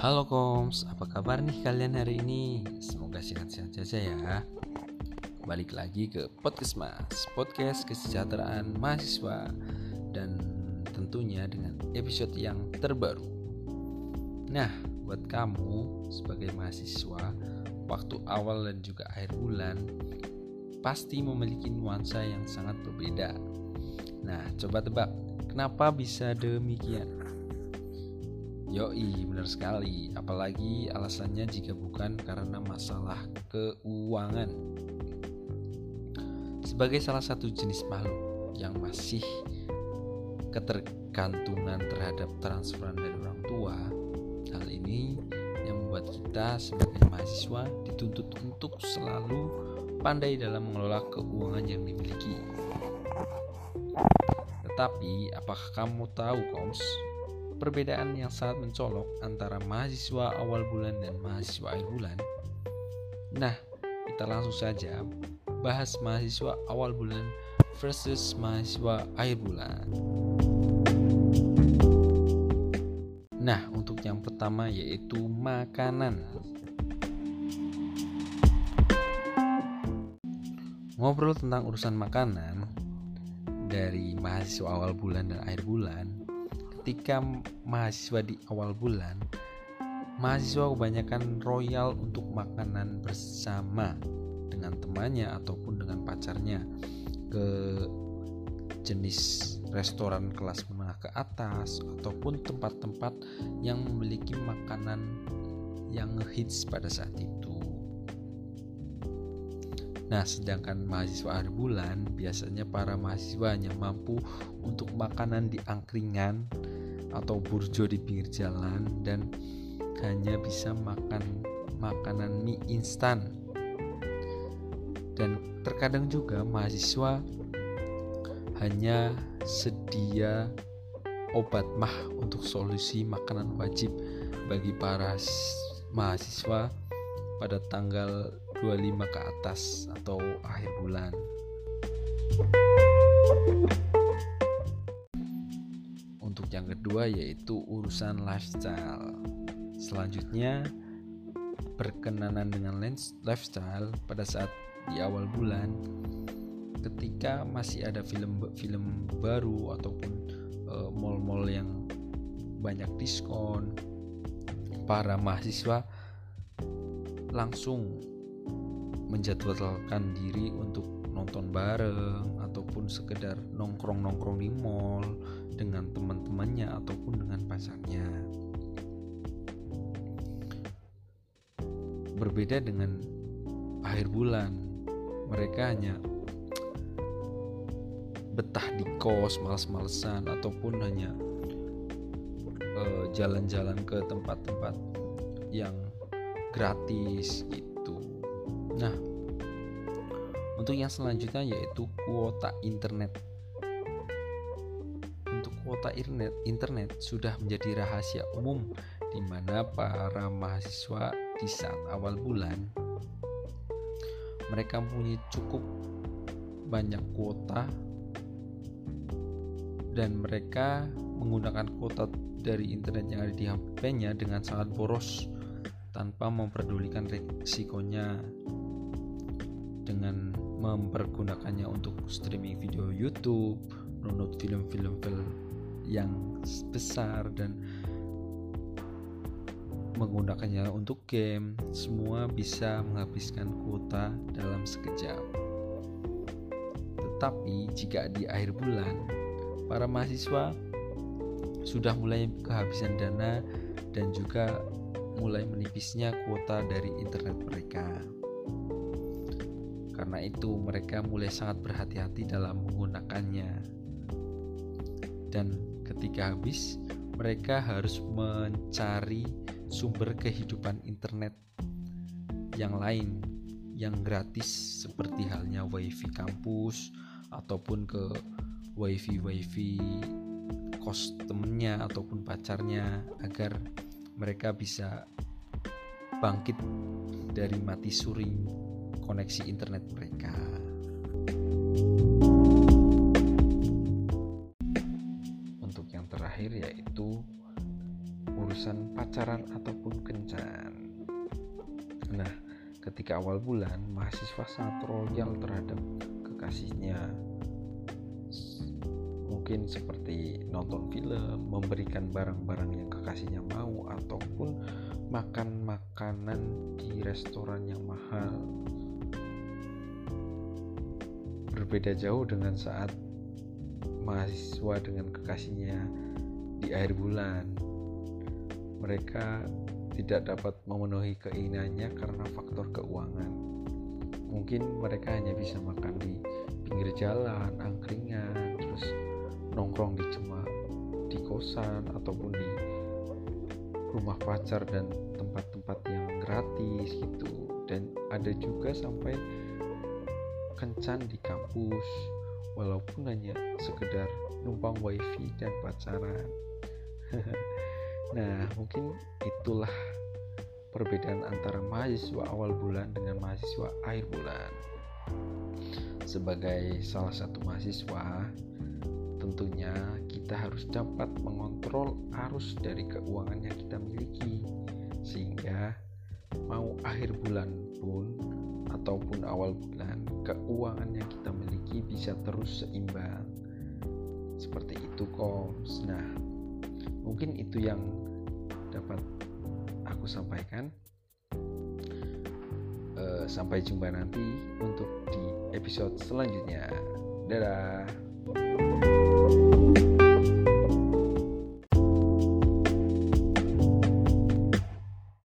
Halo Koms, apa kabar nih kalian hari ini? Semoga sehat-sehat saja ya. Balik lagi ke Podcast Mas, podcast kesejahteraan mahasiswa dan tentunya dengan episode yang terbaru. Nah, buat kamu sebagai mahasiswa, waktu awal dan juga akhir bulan pasti memiliki nuansa yang sangat berbeda. Nah, coba tebak, kenapa bisa demikian? Yoi, benar sekali. Apalagi alasannya jika bukan karena masalah keuangan. Sebagai salah satu jenis makhluk yang masih ketergantungan terhadap transferan dari orang tua, hal ini yang membuat kita sebagai mahasiswa dituntut untuk selalu pandai dalam mengelola keuangan yang dimiliki. Tetapi, apakah kamu tahu, Koms, perbedaan yang sangat mencolok antara mahasiswa awal bulan dan mahasiswa akhir bulan. Nah, kita langsung saja bahas mahasiswa awal bulan versus mahasiswa akhir bulan. Nah, untuk yang pertama yaitu makanan. Ngobrol tentang urusan makanan dari mahasiswa awal bulan dan akhir bulan ketika mahasiswa di awal bulan mahasiswa kebanyakan royal untuk makanan bersama dengan temannya ataupun dengan pacarnya ke jenis restoran kelas menengah ke atas ataupun tempat-tempat yang memiliki makanan yang hits pada saat itu. Nah, sedangkan mahasiswa akhir bulan biasanya para mahasiswa hanya mampu untuk makanan di angkringan atau burjo di pinggir jalan dan hanya bisa makan makanan mie instan. Dan terkadang juga mahasiswa hanya sedia obat mah untuk solusi makanan wajib bagi para mahasiswa pada tanggal 25 ke atas atau akhir bulan. yang kedua yaitu urusan lifestyle. Selanjutnya perkenanan dengan lifestyle pada saat di awal bulan ketika masih ada film-film baru ataupun uh, mall-mall yang banyak diskon para mahasiswa langsung menjadwalkan diri untuk nonton bareng ataupun sekedar nongkrong-nongkrong di mall dengan teman-temannya ataupun dengan pacarnya. Berbeda dengan akhir bulan, mereka hanya betah di kos, males-malesan ataupun hanya eh, jalan-jalan uh, ke tempat-tempat yang gratis gitu. Nah, untuk yang selanjutnya yaitu kuota internet. Kuota internet, internet sudah menjadi rahasia umum di mana para mahasiswa di saat awal bulan mereka punya cukup banyak kuota dan mereka menggunakan kuota dari internet yang ada di HP-nya dengan sangat boros tanpa memperdulikan resikonya dengan mempergunakannya untuk streaming video YouTube, menonton film-film yang besar dan menggunakannya untuk game semua bisa menghabiskan kuota dalam sekejap. Tetapi jika di akhir bulan para mahasiswa sudah mulai kehabisan dana dan juga mulai menipisnya kuota dari internet mereka karena itu mereka mulai sangat berhati-hati dalam menggunakannya. Dan ketika habis, mereka harus mencari sumber kehidupan internet yang lain yang gratis seperti halnya wifi kampus ataupun ke wifi wifi kos temennya ataupun pacarnya agar mereka bisa bangkit dari mati suri koneksi internet mereka. urusan pacaran ataupun kencan. Nah, ketika awal bulan, mahasiswa sangat royal terhadap kekasihnya. Mungkin seperti nonton film, memberikan barang-barang yang kekasihnya mau, ataupun makan makanan di restoran yang mahal. Berbeda jauh dengan saat mahasiswa dengan kekasihnya di akhir bulan. Mereka tidak dapat memenuhi keinginannya karena faktor keuangan. Mungkin mereka hanya bisa makan di pinggir jalan, angkringan, terus nongkrong di cuma di kosan ataupun di rumah pacar dan tempat-tempat yang gratis gitu. Dan ada juga sampai kencan di kampus walaupun hanya sekedar numpang wifi dan pacaran. Nah mungkin itulah perbedaan antara mahasiswa awal bulan dengan mahasiswa akhir bulan. Sebagai salah satu mahasiswa tentunya kita harus dapat mengontrol arus dari keuangan yang kita miliki sehingga mau akhir bulan pun ataupun awal bulan keuangan yang kita miliki bisa terus seimbang. Seperti itu koms. Nah mungkin itu yang dapat aku sampaikan. Uh, sampai jumpa nanti untuk di episode selanjutnya. Dadah